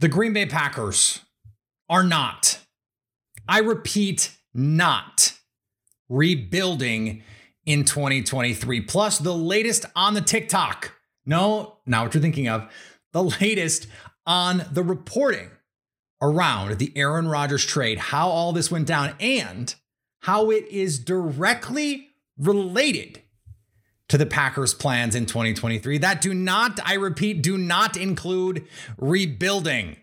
The Green Bay Packers are not, I repeat, not rebuilding in 2023. Plus, the latest on the TikTok. No, not what you're thinking of. The latest on the reporting around the Aaron Rodgers trade, how all this went down, and how it is directly related to the Packers' plans in 2023 that do not, I repeat, do not include rebuilding.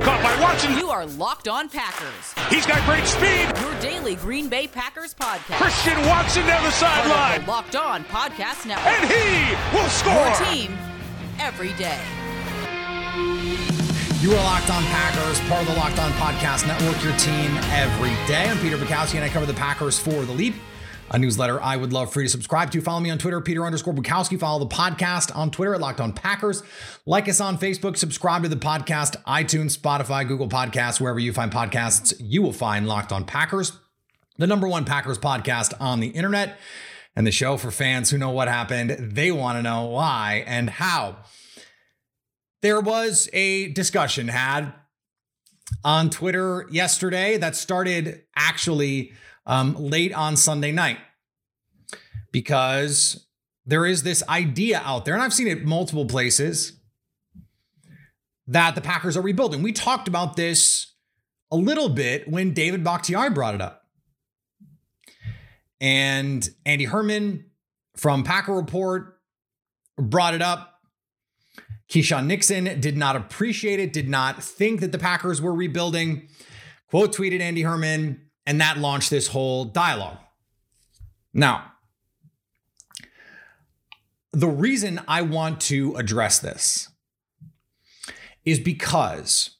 Caught by Watson. You are Locked On Packers. He's got great speed. Your daily Green Bay Packers podcast. Christian Watson down the sideline. Locked On Podcast Network. And he will score. Your team every day. You are Locked On Packers, part of the Locked On Podcast Network, your team every day. I'm Peter Bukowski, and I cover the Packers for The Leap, a newsletter I would love for you to subscribe to. Follow me on Twitter, Peter underscore Bukowski. Follow the podcast on Twitter at Locked On Packers. Like us on Facebook. Subscribe to the podcast, iTunes, Spotify, Google Podcasts, wherever you find podcasts, you will find Locked On Packers, the number one Packers podcast on the internet, and the show for fans who know what happened. They want to know why and how there was a discussion had on Twitter yesterday that started actually um, late on Sunday night because there is this idea out there, and I've seen it multiple places, that the Packers are rebuilding. We talked about this a little bit when David Bakhtiari brought it up. And Andy Herman from Packer Report brought it up Keisean Nixon did not appreciate it, did not think that the Packers were rebuilding. Quote tweeted Andy Herman, and that launched this whole dialogue. Now, the reason I want to address this is because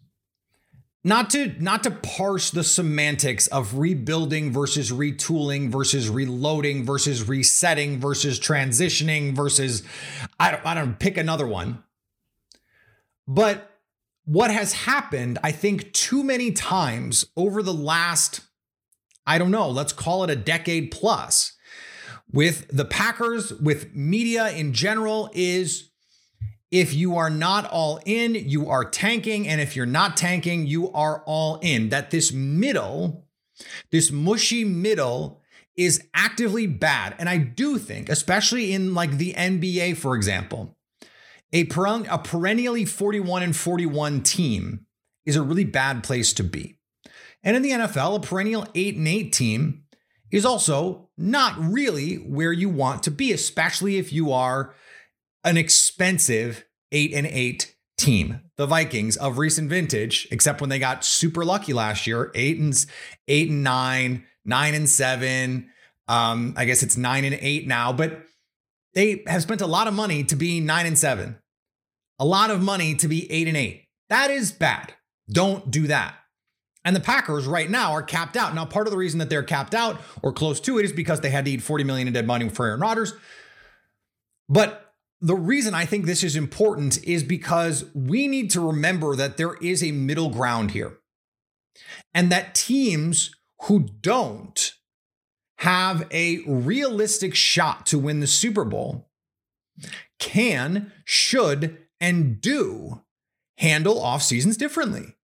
not to not to parse the semantics of rebuilding versus retooling versus reloading versus resetting versus transitioning versus I don't I don't pick another one. But what has happened, I think, too many times over the last, I don't know, let's call it a decade plus, with the Packers, with media in general, is if you are not all in, you are tanking. And if you're not tanking, you are all in. That this middle, this mushy middle, is actively bad. And I do think, especially in like the NBA, for example, a, a perennially 41 and 41 team is a really bad place to be. And in the NFL, a perennial 8 and 8 team is also not really where you want to be, especially if you are an expensive 8 and 8 team. The Vikings of recent vintage, except when they got super lucky last year, 8 and 8 and 9, 9 and 7. Um, I guess it's 9 and 8 now, but they have spent a lot of money to be 9 and 7 a lot of money to be eight and eight. That is bad. Don't do that. And the Packers right now are capped out. Now, part of the reason that they're capped out or close to it is because they had to eat 40 million in dead money for Aaron Rodgers. But the reason I think this is important is because we need to remember that there is a middle ground here. And that teams who don't have a realistic shot to win the Super Bowl can, should, and do handle off seasons differently.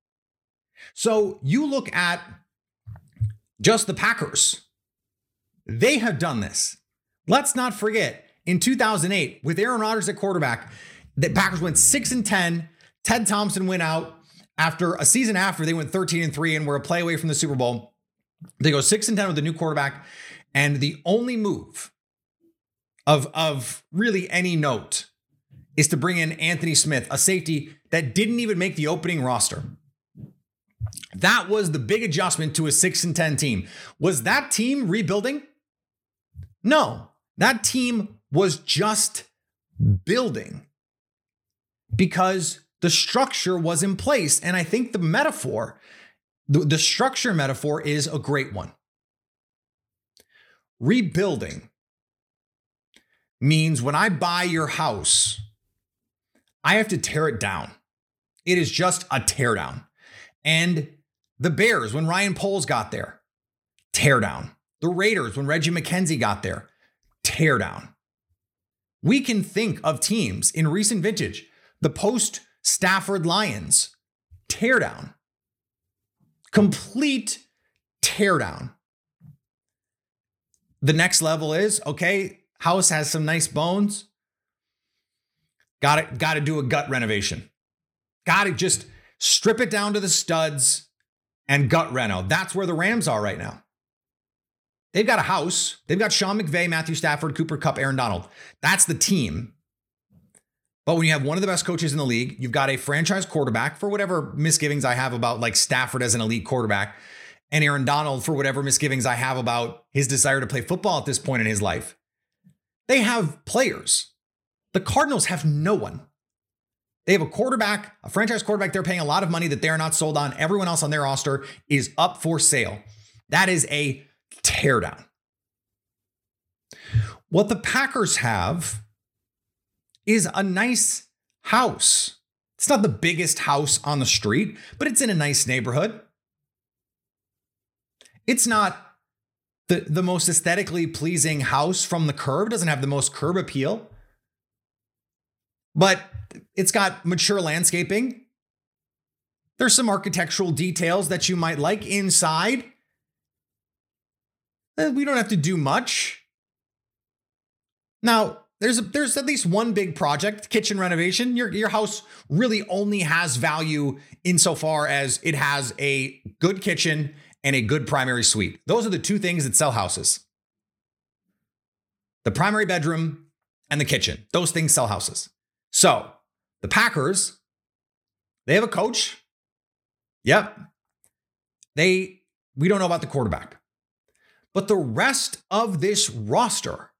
So you look at just the Packers, they have done this. Let's not forget in 2008 with Aaron Rodgers at quarterback, the Packers went 6 and 10. Ted Thompson went out after a season after they went 13 and 3 and were a play away from the Super Bowl. They go 6 and 10 with a new quarterback and the only move of of really any note is to bring in Anthony Smith, a safety that didn't even make the opening roster. That was the big adjustment to a 6 and 10 team. Was that team rebuilding? No. That team was just building because the structure was in place. And I think the metaphor, the, the structure metaphor is a great one. Rebuilding means when I buy your house, I have to tear it down. It is just a teardown. And the Bears, when Ryan Poles got there, tear down. The Raiders, when Reggie McKenzie got there, tear down. We can think of teams in recent vintage, the post Stafford Lions, teardown. Complete teardown. The next level is okay, house has some nice bones. Got it, got to do a gut renovation. Got to just strip it down to the studs and gut reno. That's where the Rams are right now. They've got a house. They've got Sean McVay, Matthew Stafford, Cooper Kupp, Aaron Donald. That's the team. But when you have one of the best coaches in the league, you've got a franchise quarterback for whatever misgivings I have about like Stafford as an elite quarterback, and Aaron Donald for whatever misgivings I have about his desire to play football at this point in his life. They have players. The Cardinals have no one. They have a quarterback, a franchise quarterback they're paying a lot of money that they're not sold on. Everyone else on their roster is up for sale. That is a teardown. What the Packers have is a nice house. It's not the biggest house on the street, but it's in a nice neighborhood. It's not the, the most aesthetically pleasing house from the curb, it doesn't have the most curb appeal, but it's got mature landscaping. There's some architectural details that you might like inside. Eh, we don't have to do much. Now, there's a, there's at least one big project, kitchen renovation. Your your house really only has value insofar as it has a good kitchen and a good primary suite. Those are the two things that sell houses. The primary bedroom and the kitchen. Those things sell houses. So, the Packers, they have a coach. Yep. They we don't know about the quarterback. But the rest of this roster,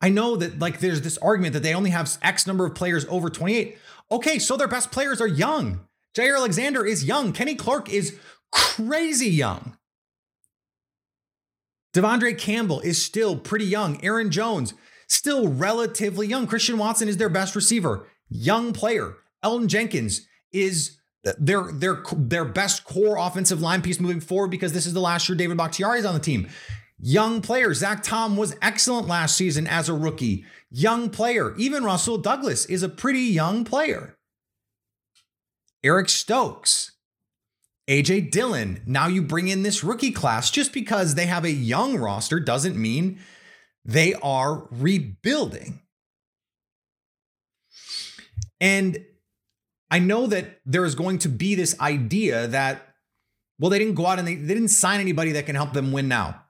I know that like there's this argument that they only have X number of players over 28. Okay, so their best players are young. Jaire Alexander is young. Kenny Clark is crazy young. De'Vondre Campbell is still pretty young. Aaron Jones, still relatively young. Christian Watson is their best receiver, young player. Elgton Jenkins is their their their best core offensive line piece moving forward because this is the last year David Bakhtiari is on the team. Young player. Zach Tom was excellent last season as a rookie. Young player. Even Rasul Douglas is a pretty young player. Eric Stokes. AJ Dillon. Now you bring in this rookie class. Just because they have a young roster doesn't mean they are rebuilding. And I know that there is going to be this idea that, well, they didn't go out and they, they didn't sign anybody that can help them win now.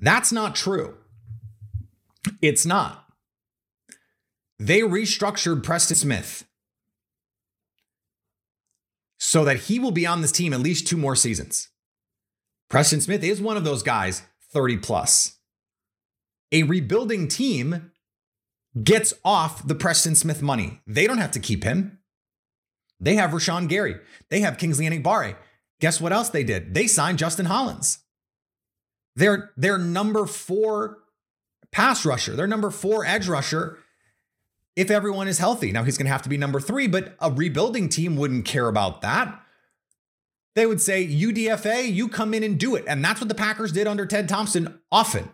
That's not true. It's not. They restructured Preston Smith so that he will be on this team at least two more seasons. Preston Smith is one of those guys, 30 plus. A rebuilding team gets off the Preston Smith money. They don't have to keep him. They have Rashan Gary. They have Kingsley Enagbare. Guess what else they did? They signed Justin Hollins. They're their number four pass rusher. Their number four edge rusher. If everyone is healthy, now he's going to have to be number three, but a rebuilding team wouldn't care about that. They would say, UDFA, you come in and do it. And that's what the Packers did under Ted Thompson often.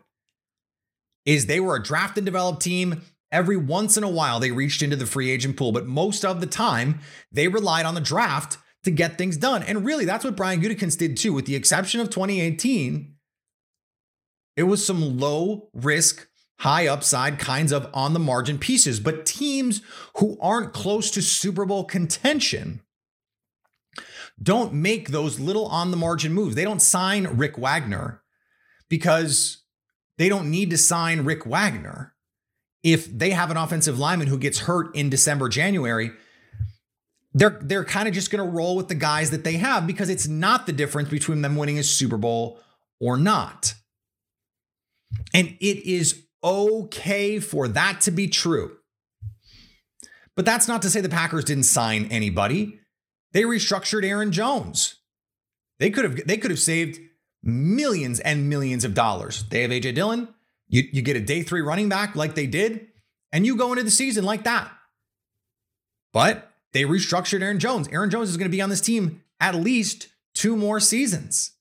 Is they were a draft and develop team. Every once in a while, they reached into the free agent pool, but most of the time, they relied on the draft to get things done. And really, that's what Brian Gutekunst did too, with the exception of 2018. It was some low risk, high upside kinds of on the margin pieces, but teams who aren't close to Super Bowl contention don't make those little on the margin moves. They don't sign Rick Wagner because they don't need to sign Rick Wagner if they have an offensive lineman who gets hurt in December, January, they're they're kind of just going to roll with the guys that they have because it's not the difference between them winning a Super Bowl or not. And it is okay for that to be true. But that's not to say the Packers didn't sign anybody. They restructured Aaron Jones. They could have they could have saved millions and millions of dollars. They have AJ Dillon, you, you get a day three running back like they did, and you go into the season like that. But they restructured Aaron Jones. Aaron Jones is going to be on this team at least two more seasons.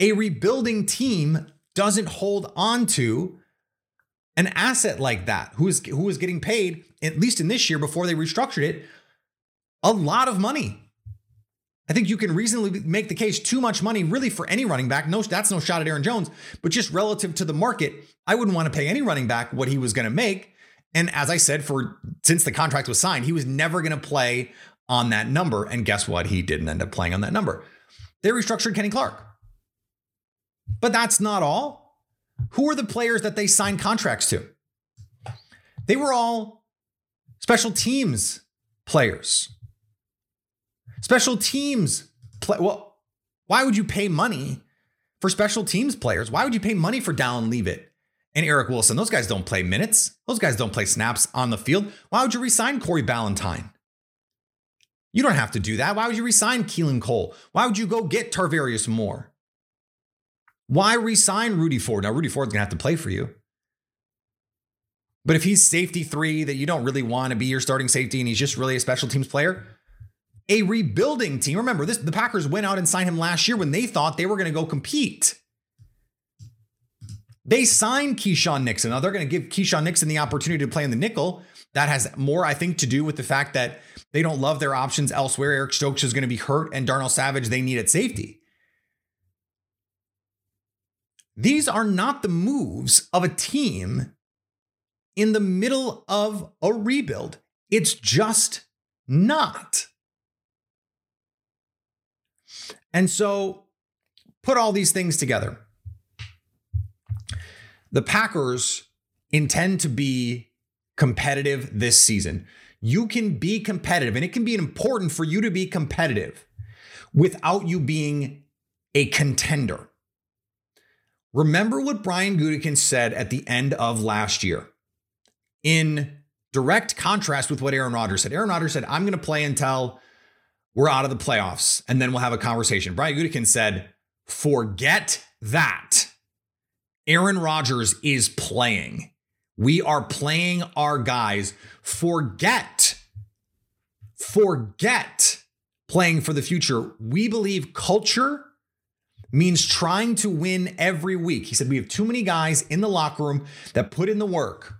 A rebuilding team doesn't hold on to an asset like that, who is who is getting paid, at least in this year before they restructured it, a lot of money. I think you can reasonably make the case too much money really for any running back. No, that's no shot at Aaron Jones, but just relative to the market, I wouldn't want to pay any running back what he was going to make. And as I said, for since the contract was signed, he was never going to play on that number. And guess what? He didn't end up playing on that number. They restructured Kenny Clark. But that's not all. Who are the players that they signed contracts to? They were all special teams players. Special teams play. Well, why would you pay money for special teams players? Why would you pay money for Dallin Leavitt and Eric Wilson? Those guys don't play minutes. Those guys don't play snaps on the field. Why would you resign Corey Ballentine? You don't have to do that. Why would you resign Keelan Cole? Why would you go get Tarvarius Moore? Why resign Rudy Ford? Now, Rudy Ford's gonna have to play for you. But if he's safety three that you don't really want to be your starting safety and he's just really a special teams player, a rebuilding team. Remember, this the Packers went out and signed him last year when they thought they were going to go compete. They signed Keisean Nixon. Now they're going to give Keisean Nixon the opportunity to play in the nickel. That has more, I think, to do with the fact that they don't love their options elsewhere. Eric Stokes is going to be hurt, and Darnell Savage they need at safety. These are not the moves of a team in the middle of a rebuild. It's just not. And so put all these things together. The Packers intend to be competitive this season. You can be competitive, and it can be important for you to be competitive without you being a contender. Remember what Brian Gutekunst said at the end of last year in direct contrast with what Aaron Rodgers said. Aaron Rodgers said, I'm going to play until we're out of the playoffs and then we'll have a conversation. Brian Gutekunst said, forget that. Aaron Rodgers is playing. We are playing our guys. Forget, forget playing for the future. We believe culture means trying to win every week. He said, We have too many guys in the locker room that put in the work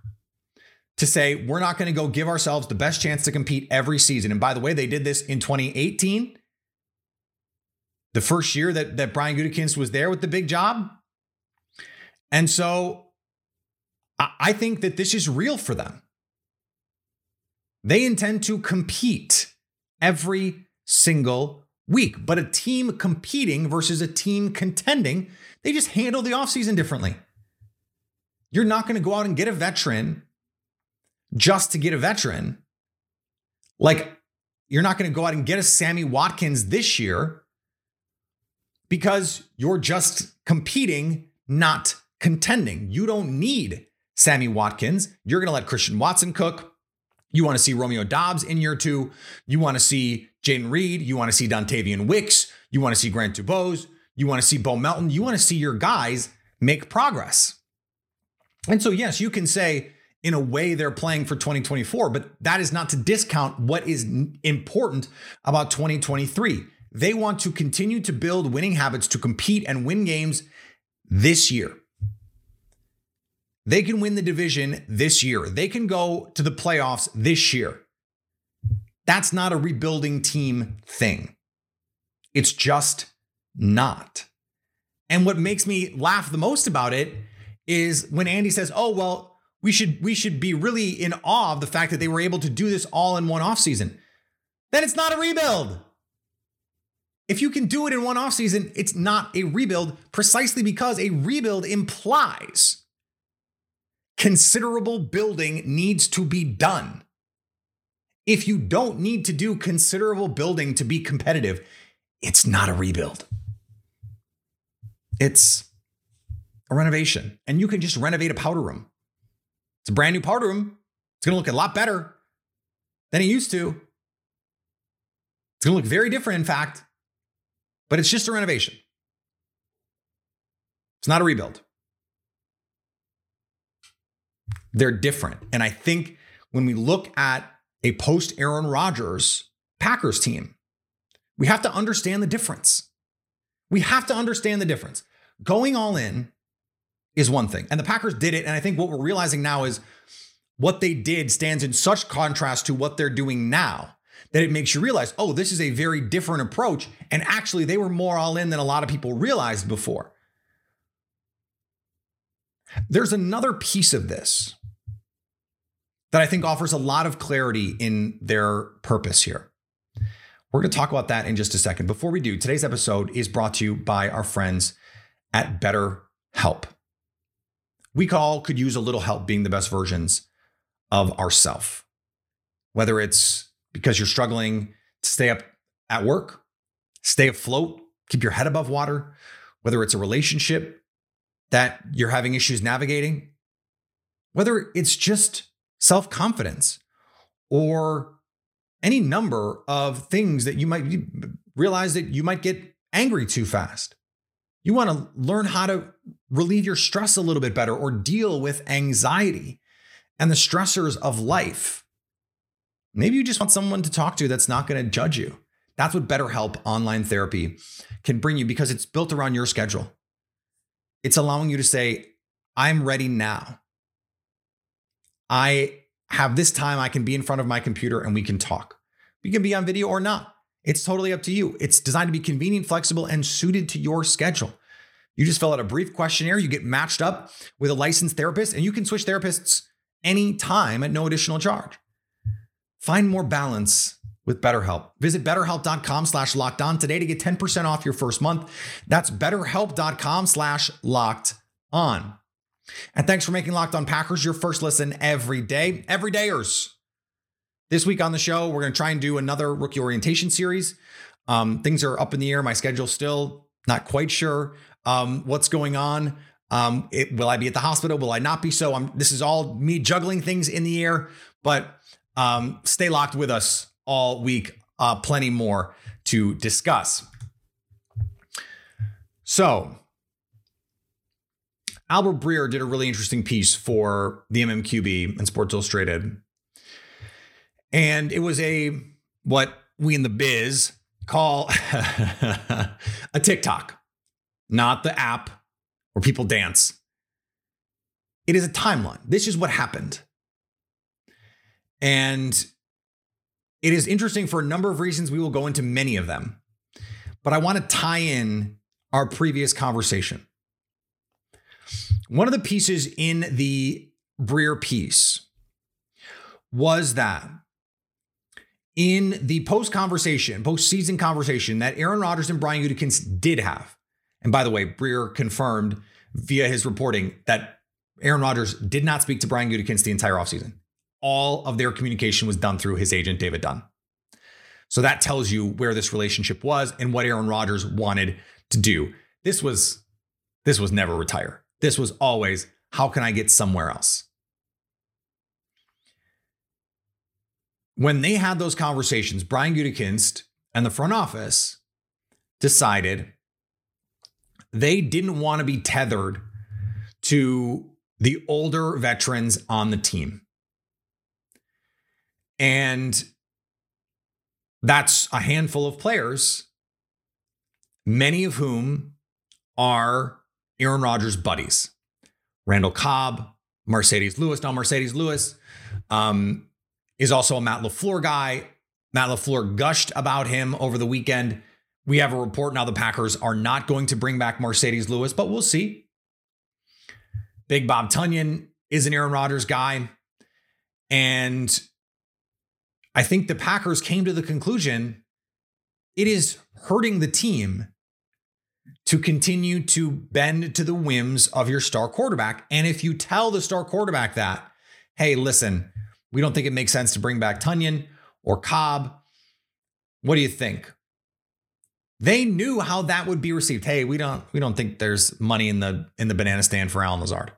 to say we're not going to go give ourselves the best chance to compete every season. And by the way, they did this in 2018, the first year that, that Brian Gutekunst was there with the big job. And so I think that this is real for them. They intend to compete every single week, but a team competing versus a team contending, they just handle the offseason differently. You're not going to go out and get a veteran just to get a veteran. Like, you're not going to go out and get a Sammy Watkins this year because you're just competing, not contending. You don't need Sammy Watkins. You're going to let Christian Watson cook. You want to see Romeo Doubs in year two. You want to see Jayden Reed. You want to see Dontayvion Wicks. You want to see Grant DuBose. You want to see Bo Melton. You want to see your guys make progress. And so, yes, you can say, in a way they're playing for 2024, but that is not to discount what is important about 2023. They want to continue to build winning habits to compete and win games this year. They can win the division this year. They can go to the playoffs this year. That's not a rebuilding team thing. It's just not. And what makes me laugh the most about it is when Andy says, "Oh, well, we should we should be really in awe of the fact that they were able to do this all in one offseason. Then it's not a rebuild. If you can do it in one offseason, it's not a rebuild precisely because a rebuild implies considerable building needs to be done. If you don't need to do considerable building to be competitive, it's not a rebuild. It's a renovation. And you can just renovate a powder room. It's a brand new powder room. It's going to look a lot better than it used to. It's going to look very different, in fact, but it's just a renovation. It's not a rebuild. They're different. And I think when we look at a post Aaron Rodgers Packers team, we have to understand the difference. We have to understand the difference. Going all in is one thing. And the Packers did it. And I think what we're realizing now is what they did stands in such contrast to what they're doing now that it makes you realize, oh, this is a very different approach. And actually, they were more all in than a lot of people realized before. There's another piece of this that I think offers a lot of clarity in their purpose here. We're going to talk about that in just a second. Before we do, today's episode is brought to you by our friends at BetterHelp. We all could use a little help being the best versions of ourself. Whether it's because you're struggling to stay up at work, stay afloat, keep your head above water, whether it's a relationship that you're having issues navigating, whether it's just self confidence or any number of things that you might realize that you might get angry too fast. You want to learn how to relieve your stress a little bit better or deal with anxiety and the stressors of life. Maybe you just want someone to talk to that's not going to judge you. That's what BetterHelp online therapy can bring you because it's built around your schedule. It's allowing you to say, I'm ready now. I have this time I can be in front of my computer and we can talk. We can be on video or not. It's totally up to you. It's designed to be convenient, flexible, and suited to your schedule. You just fill out a brief questionnaire, you get matched up with a licensed therapist, and you can switch therapists anytime at no additional charge. Find more balance with BetterHelp. Visit betterhelp.com slash locked on today to get 10% off your first month. That's betterhelp.com slash locked on. And thanks for making Locked On Packers your first listen every day. Everydayers. This week on the show, we're going to try and do another rookie orientation series. Um, things are up in the air. My schedule still not quite sure um, what's going on. Um, it, will I be at the hospital? Will I not be so? I'm, this is all me juggling things in the air, but um, stay locked with us all week. Uh, plenty more to discuss. So, Albert Breer did a really interesting piece for the MMQB and Sports Illustrated. And it was a what we in the biz call a TikTok, not the app where people dance. It is a timeline. This is what happened. And it is interesting for a number of reasons. We will go into many of them. But I want to tie in our previous conversation. One of the pieces in the Breer piece was that in the post conversation, post season conversation that Aaron Rodgers and Brian Gutekunst did have, and by the way, Breer confirmed via his reporting that Aaron Rodgers did not speak to Brian Gutekunst the entire offseason. All of their communication was done through his agent, David Dunn. So that tells you where this relationship was and what Aaron Rodgers wanted to do. This was this was never retire. This was always how can I get somewhere else? When they had those conversations, Brian Gutekunst and the front office decided they didn't want to be tethered to the older veterans on the team. And that's a handful of players, many of whom are Aaron Rodgers' buddies. Randall Cobb, Marcedes Lewis. Now, Marcedes Lewis um, is also a Matt LaFleur guy. Matt LaFleur gushed about him over the weekend. We have a report now the Packers are not going to bring back Marcedes Lewis, but we'll see. Big Bob Tonyan is an Aaron Rodgers guy. And I think the Packers came to the conclusion it is hurting the team to continue to bend to the whims of your star quarterback. And if you tell the star quarterback that, hey, listen, we don't think it makes sense to bring back Tonyan or Cobb, what do you think? They knew how that would be received. Hey, we don't we don't think there's money in the in the banana stand for Allen Lazard.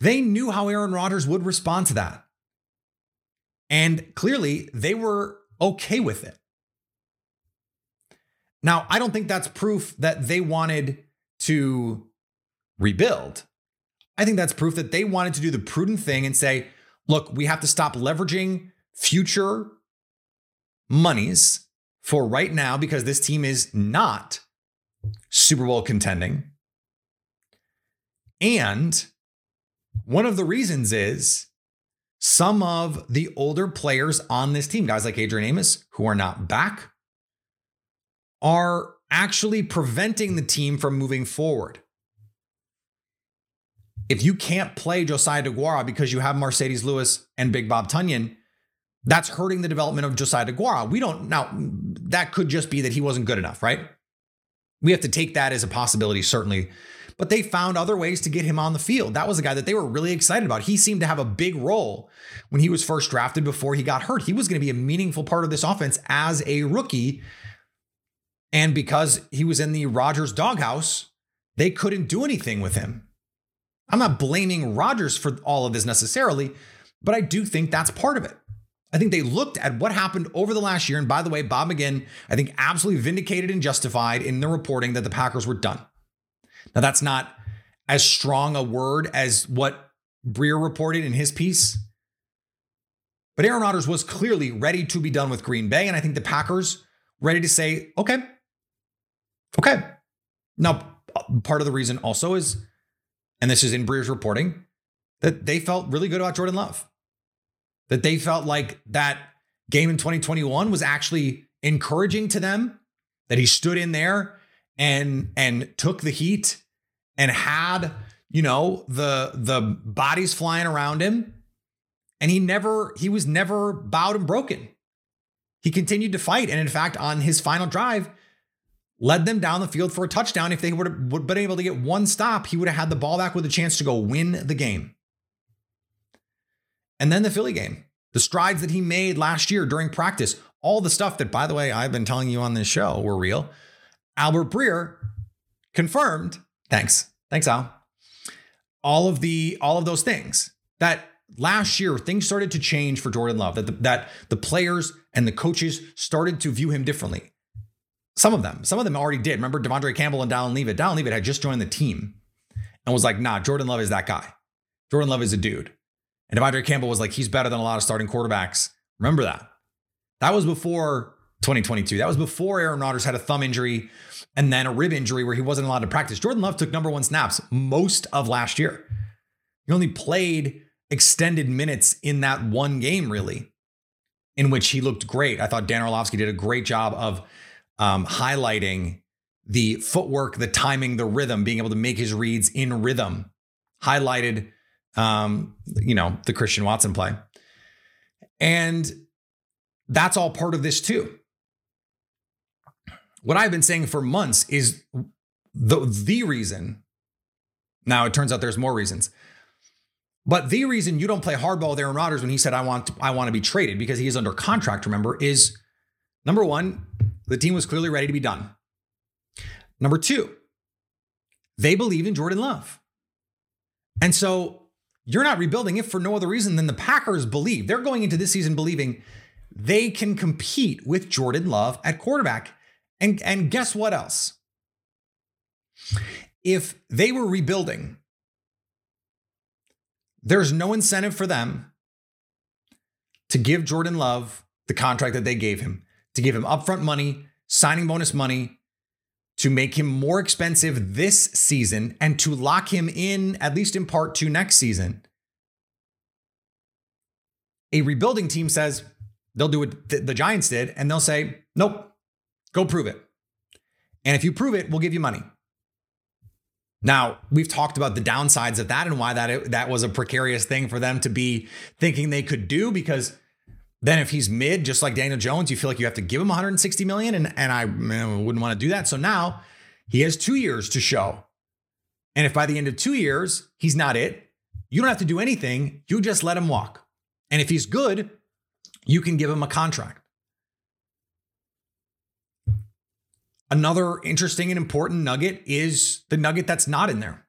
They knew how Aaron Rodgers would respond to that. And clearly, they were okay with it. Now, I don't think that's proof that they wanted to rebuild. I think that's proof that they wanted to do the prudent thing and say, look, we have to stop leveraging future monies for right now because this team is not Super Bowl contending. And one of the reasons is some of the older players on this team, guys like Adrian Amos, who are not back, are actually preventing the team from moving forward. If you can't play Josiah DeGuara because you have Marcedes Lewis and Big Bob Tonyan, that's hurting the development of Josiah DeGuara. We don't now that could just be that he wasn't good enough, right? We have to take that as a possibility, certainly. But they found other ways to get him on the field. That was a guy that they were really excited about. He seemed to have a big role when he was first drafted before he got hurt. He was going to be a meaningful part of this offense as a rookie. And because he was in the Rodgers doghouse, they couldn't do anything with him. I'm not blaming Rodgers for all of this necessarily, but I do think that's part of it. I think they looked at what happened over the last year. And by the way, Bob McGinn, I think, absolutely vindicated and justified in the reporting that the Packers were done. Now, that's not as strong a word as what Breer reported in his piece. But Aaron Rodgers was clearly ready to be done with Green Bay. And I think the Packers ready to say, okay, okay. Now, part of the reason also is, and this is in Breer's reporting, that they felt really good about Jordan Love. That they felt like that game in 2021 was actually encouraging to them that he stood in there and and took the heat and had you know the the bodies flying around him. And he never he was never bowed and broken. He continued to fight. And in fact on his final drive led them down the field for a touchdown if they would have been able to get one stop he would have had the ball back with a chance to go win the game and then the Philly game, the strides that he made last year during practice, all the stuff that, by the way, I've been telling you on this show were real. Albert Breer confirmed. Thanks. Thanks, Al. All of the all of those things that last year things started to change for Jordan Love. That the, that the players and the coaches started to view him differently. Some of them, some of them already did. Remember De'Vondre Campbell and Dallin Leavitt. Dallin Leavitt had just joined the team and was like, "Nah, Jordan Love is that guy. Jordan Love is a dude." And De'Vondre Campbell was like, he's better than a lot of starting quarterbacks. Remember that. That was before 2022. That was before Aaron Rodgers had a thumb injury and then a rib injury where he wasn't allowed to practice. Jordan Love took number one snaps most of last year. He only played extended minutes in that one game, really, in which he looked great. I thought Dan Orlovsky did a great job of um, highlighting the footwork, the timing, the rhythm, being able to make his reads in rhythm. Highlighted um, you know, the Christian Watson play. And that's all part of this too. What I've been saying for months is the the reason. Now it turns out there's more reasons. But the reason you don't play hardball with Aaron Rodgers when he said I want I want to be traded because he is under contract, remember, is number 1, the team was clearly ready to be done. Number 2, they believe in Jordan Love. And so you're not rebuilding if for no other reason than the Packers believe. They're going into this season believing they can compete with Jordan Love at quarterback. And, and guess what else? If they were rebuilding, there's no incentive for them to give Jordan Love the contract that they gave him, to give him upfront money, signing bonus money, to make him more expensive this season and to lock him in, at least in part, to next season. A rebuilding team says they'll do what the Giants did, and they'll say, nope, go prove it. And if you prove it, we'll give you money. Now, we've talked about the downsides of that and why that, that was a precarious thing for them to be thinking they could do because then if he's mid, just like Daniel Jones, you feel like you have to give him 160 million, and and I man, wouldn't want to do that. So now he has two years to show, and if by the end of two years he's not it, you don't have to do anything. You just let him walk, and if he's good, you can give him a contract. Another interesting and important nugget is the nugget that's not in there.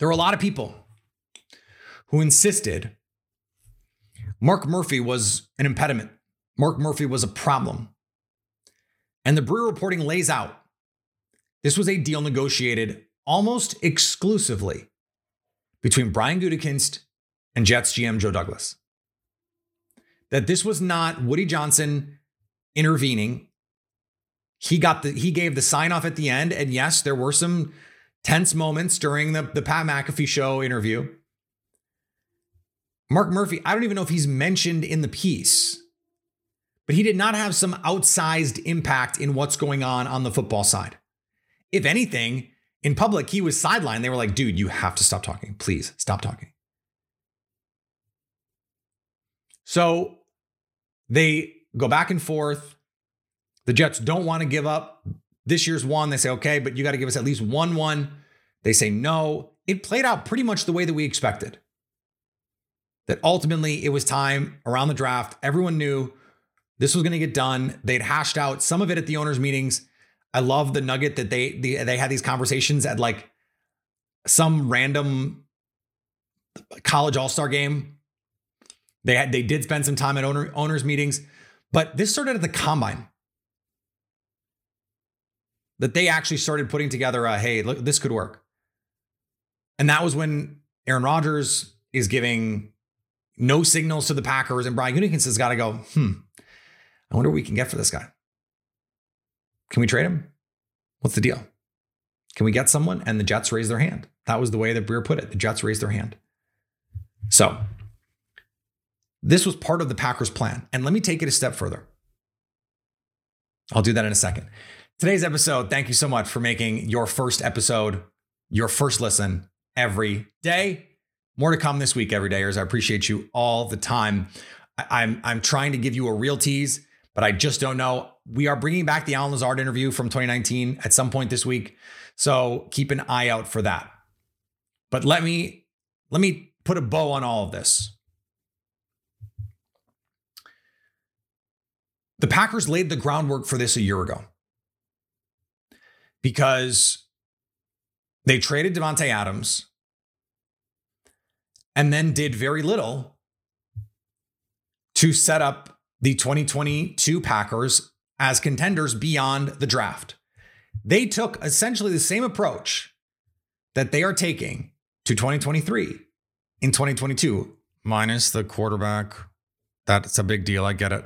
There are a lot of people who insisted Mark Murphy was an impediment. Mark Murphy was a problem. And the Breer reporting lays out this was a deal negotiated almost exclusively between Brian Gutekunst and Jets GM Joe Douglas. That this was not Woody Johnson intervening. He got the he gave the sign off at the end and yes, there were some tense moments during the, the Pat McAfee show interview. Mark Murphy, I don't even know if he's mentioned in the piece, but he did not have some outsized impact in what's going on on the football side. If anything, in public, he was sidelined. They were like, dude, you have to stop talking. Please stop talking. So they go back and forth. The Jets don't want to give up this year's one. They say, okay, but you got to give us at least one one. They say no. It played out pretty much the way that we expected. That ultimately it was time around the draft. Everyone knew this was going to get done. They'd hashed out some of it at the owners' meetings. I love the nugget that they they, they had these conversations at like some random college all-star game. They had they did spend some time at owner, owners meetings, but this started at the combine. That they actually started putting together a hey, look, this could work. And that was when Aaron Rodgers is giving no signals to the Packers, and Brian Gutekunst has got to go, hmm, I wonder what we can get for this guy. Can we trade him? What's the deal? Can we get someone? And the Jets raised their hand. That was the way that Breer put it. The Jets raised their hand. So this was part of the Packers' plan. And let me take it a step further. I'll do that in a second. Today's episode, thank you so much for making your first episode, your first listen every day. More to come this week, everydayers. I appreciate you all the time. I, I'm, I'm trying to give you a real tease, but I just don't know. We are bringing back the Allen Lazard interview from 2019 at some point this week. So keep an eye out for that. But let me let me put a bow on all of this. The Packers laid the groundwork for this a year ago because they traded Davante Adams and then did very little to set up the 2022 Packers as contenders beyond the draft. They took essentially the same approach that they are taking to 2023 in 2022, minus the quarterback. That's a big deal. I get it.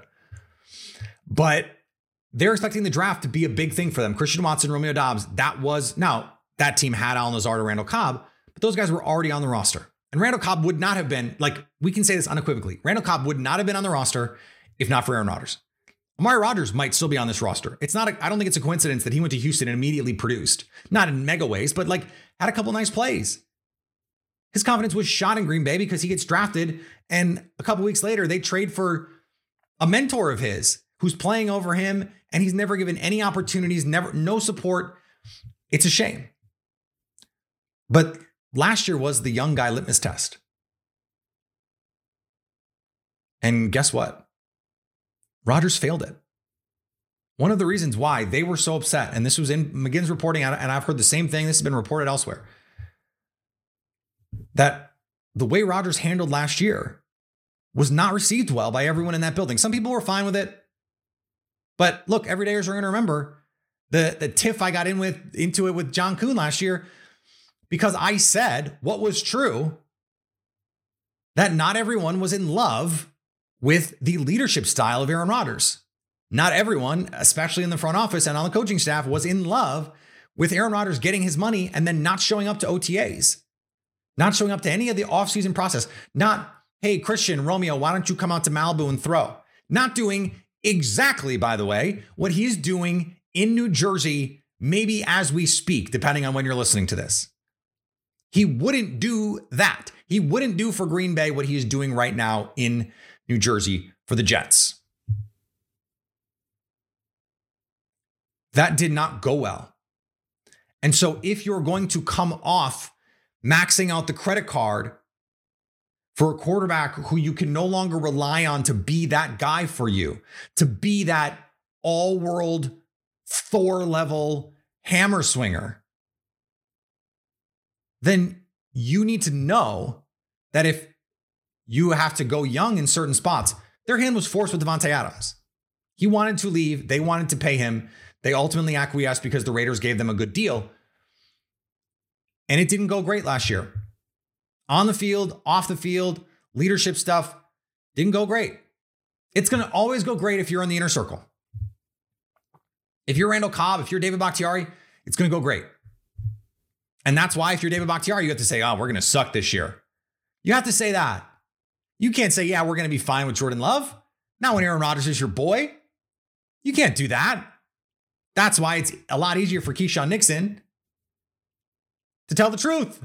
But they're expecting the draft to be a big thing for them. Christian Watson, Romeo Doubs, that was now that team had Allen Lazard and Randall Cobb, but those guys were already on the roster. And Randall Cobb would not have been, like, we can say this unequivocally. Randall Cobb would not have been on the roster if not for Aaron Rodgers. Amari Rodgers might still be on this roster. It's not, I don't think it's a coincidence that he went to Houston and immediately produced, not in mega ways, but like had a couple nice plays. His confidence was shot in Green Bay because he gets drafted. And a couple weeks later, they trade for a mentor of his who's playing over him and he's never given any opportunities, never, no support. It's a shame. But last year was the young guy litmus test. And guess what? Rodgers failed it. One of the reasons why they were so upset, and this was in McGinn's reporting, and I've heard the same thing, this has been reported elsewhere, that the way Rodgers handled last year was not received well by everyone in that building. Some people were fine with it. But look, everydayers are going to remember the, the tiff I got in with into it with John Kuhn last year because I said what was true that not everyone was in love with the leadership style of Aaron Rodgers. Not everyone, especially in the front office and on the coaching staff, was in love with Aaron Rodgers getting his money and then not showing up to OTAs, not showing up to any of the offseason process, not, hey, Christian, Romeo, why don't you come out to Malibu and throw? Not doing exactly, by the way, what he's doing in New Jersey, maybe as we speak, depending on when you're listening to this. He wouldn't do that. He wouldn't do for Green Bay what he is doing right now in New Jersey for the Jets. That did not go well. And so, if you're going to come off maxing out the credit card for a quarterback who you can no longer rely on to be that guy for you, to be that all world Thor level hammer swinger, then you need to know that if you have to go young in certain spots, their hand was forced with Davante Adams. He wanted to leave, they wanted to pay him. They ultimately acquiesced because the Raiders gave them a good deal. And it didn't go great last year on the field, off the field, leadership stuff didn't go great. It's going to always go great if you're in the inner circle. If you're Randall Cobb, if you're David Bakhtiari, it's going to go great. And that's why if you're David Bakhtiari, you have to say, oh, we're going to suck this year. You have to say that. You can't say, yeah, we're going to be fine with Jordan Love. Not when Aaron Rodgers is your boy. You can't do that. That's why it's a lot easier for Keisean Nixon to tell the truth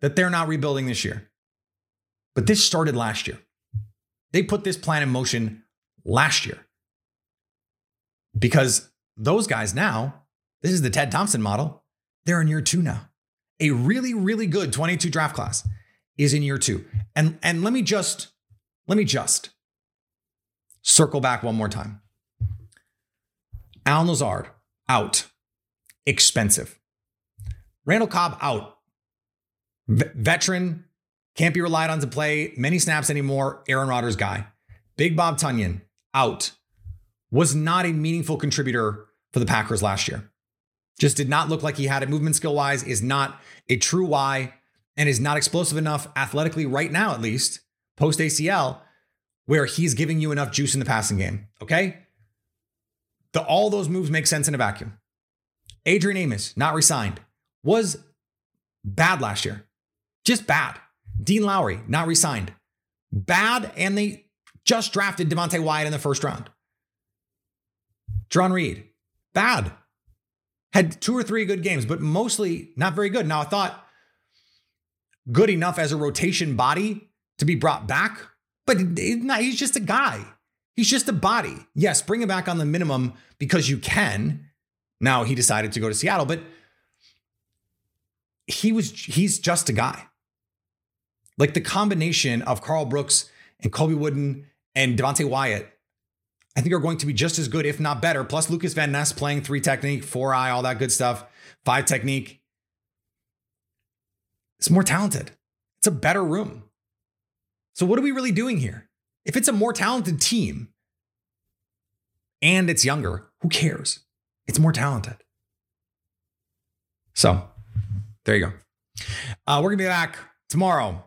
that they're not rebuilding this year. But this started last year. They put this plan in motion last year because those guys now, this is the Ted Thompson model, they're in year two now. A really, really good 22 draft class is in year two. And, and let me just, let me just circle back one more time. Al Lazard out, expensive. Randall Cobb out, v- veteran, can't be relied on to play many snaps anymore. Aaron Rodgers guy. Big Bob Tonyan out, was not a meaningful contributor for the Packers last year. Just did not look like he had it movement skill wise, is not a true Y, and is not explosive enough athletically right now, at least post ACL, where he's giving you enough juice in the passing game. Okay. The, all those moves make sense in a vacuum. Adrian Amos, not resigned, was bad last year. Just bad. Dean Lowry, not resigned. Bad, and they just drafted Devonte Wyatt in the first round. Jarran Reed, bad. Had two or three good games, but mostly not very good. Now, I thought good enough as a rotation body to be brought back, but he's just a guy. He's just a body. Yes, bring him back on the minimum because you can. Now he decided to go to Seattle, but he was he's just a guy. Like the combination of Karl Brooks and Colby Wooden and Devonte Wyatt, I think are going to be just as good, if not better. Plus Lucas Van Ness playing three technique, four eye, all that good stuff, five technique. It's more talented. It's a better room. So what are we really doing here? If it's a more talented team and it's younger, who cares? It's more talented. So there you go. Uh, we're going to be back tomorrow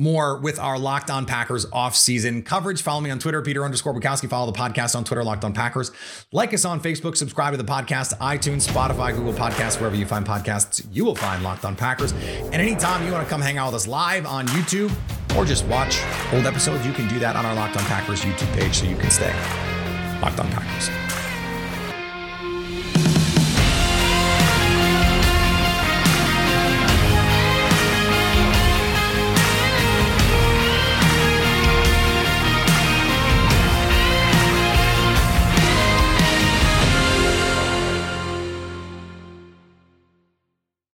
more with our Locked On Packers off-season coverage. Follow me on Twitter, Peter underscore Bukowski. Follow the podcast on Twitter, Locked On Packers. Like us on Facebook. Subscribe to the podcast, iTunes, Spotify, Google Podcasts, wherever you find podcasts, you will find Locked On Packers. And anytime you want to come hang out with us live on YouTube or just watch old episodes, you can do that on our Locked On Packers YouTube page so you can stay Locked On Packers.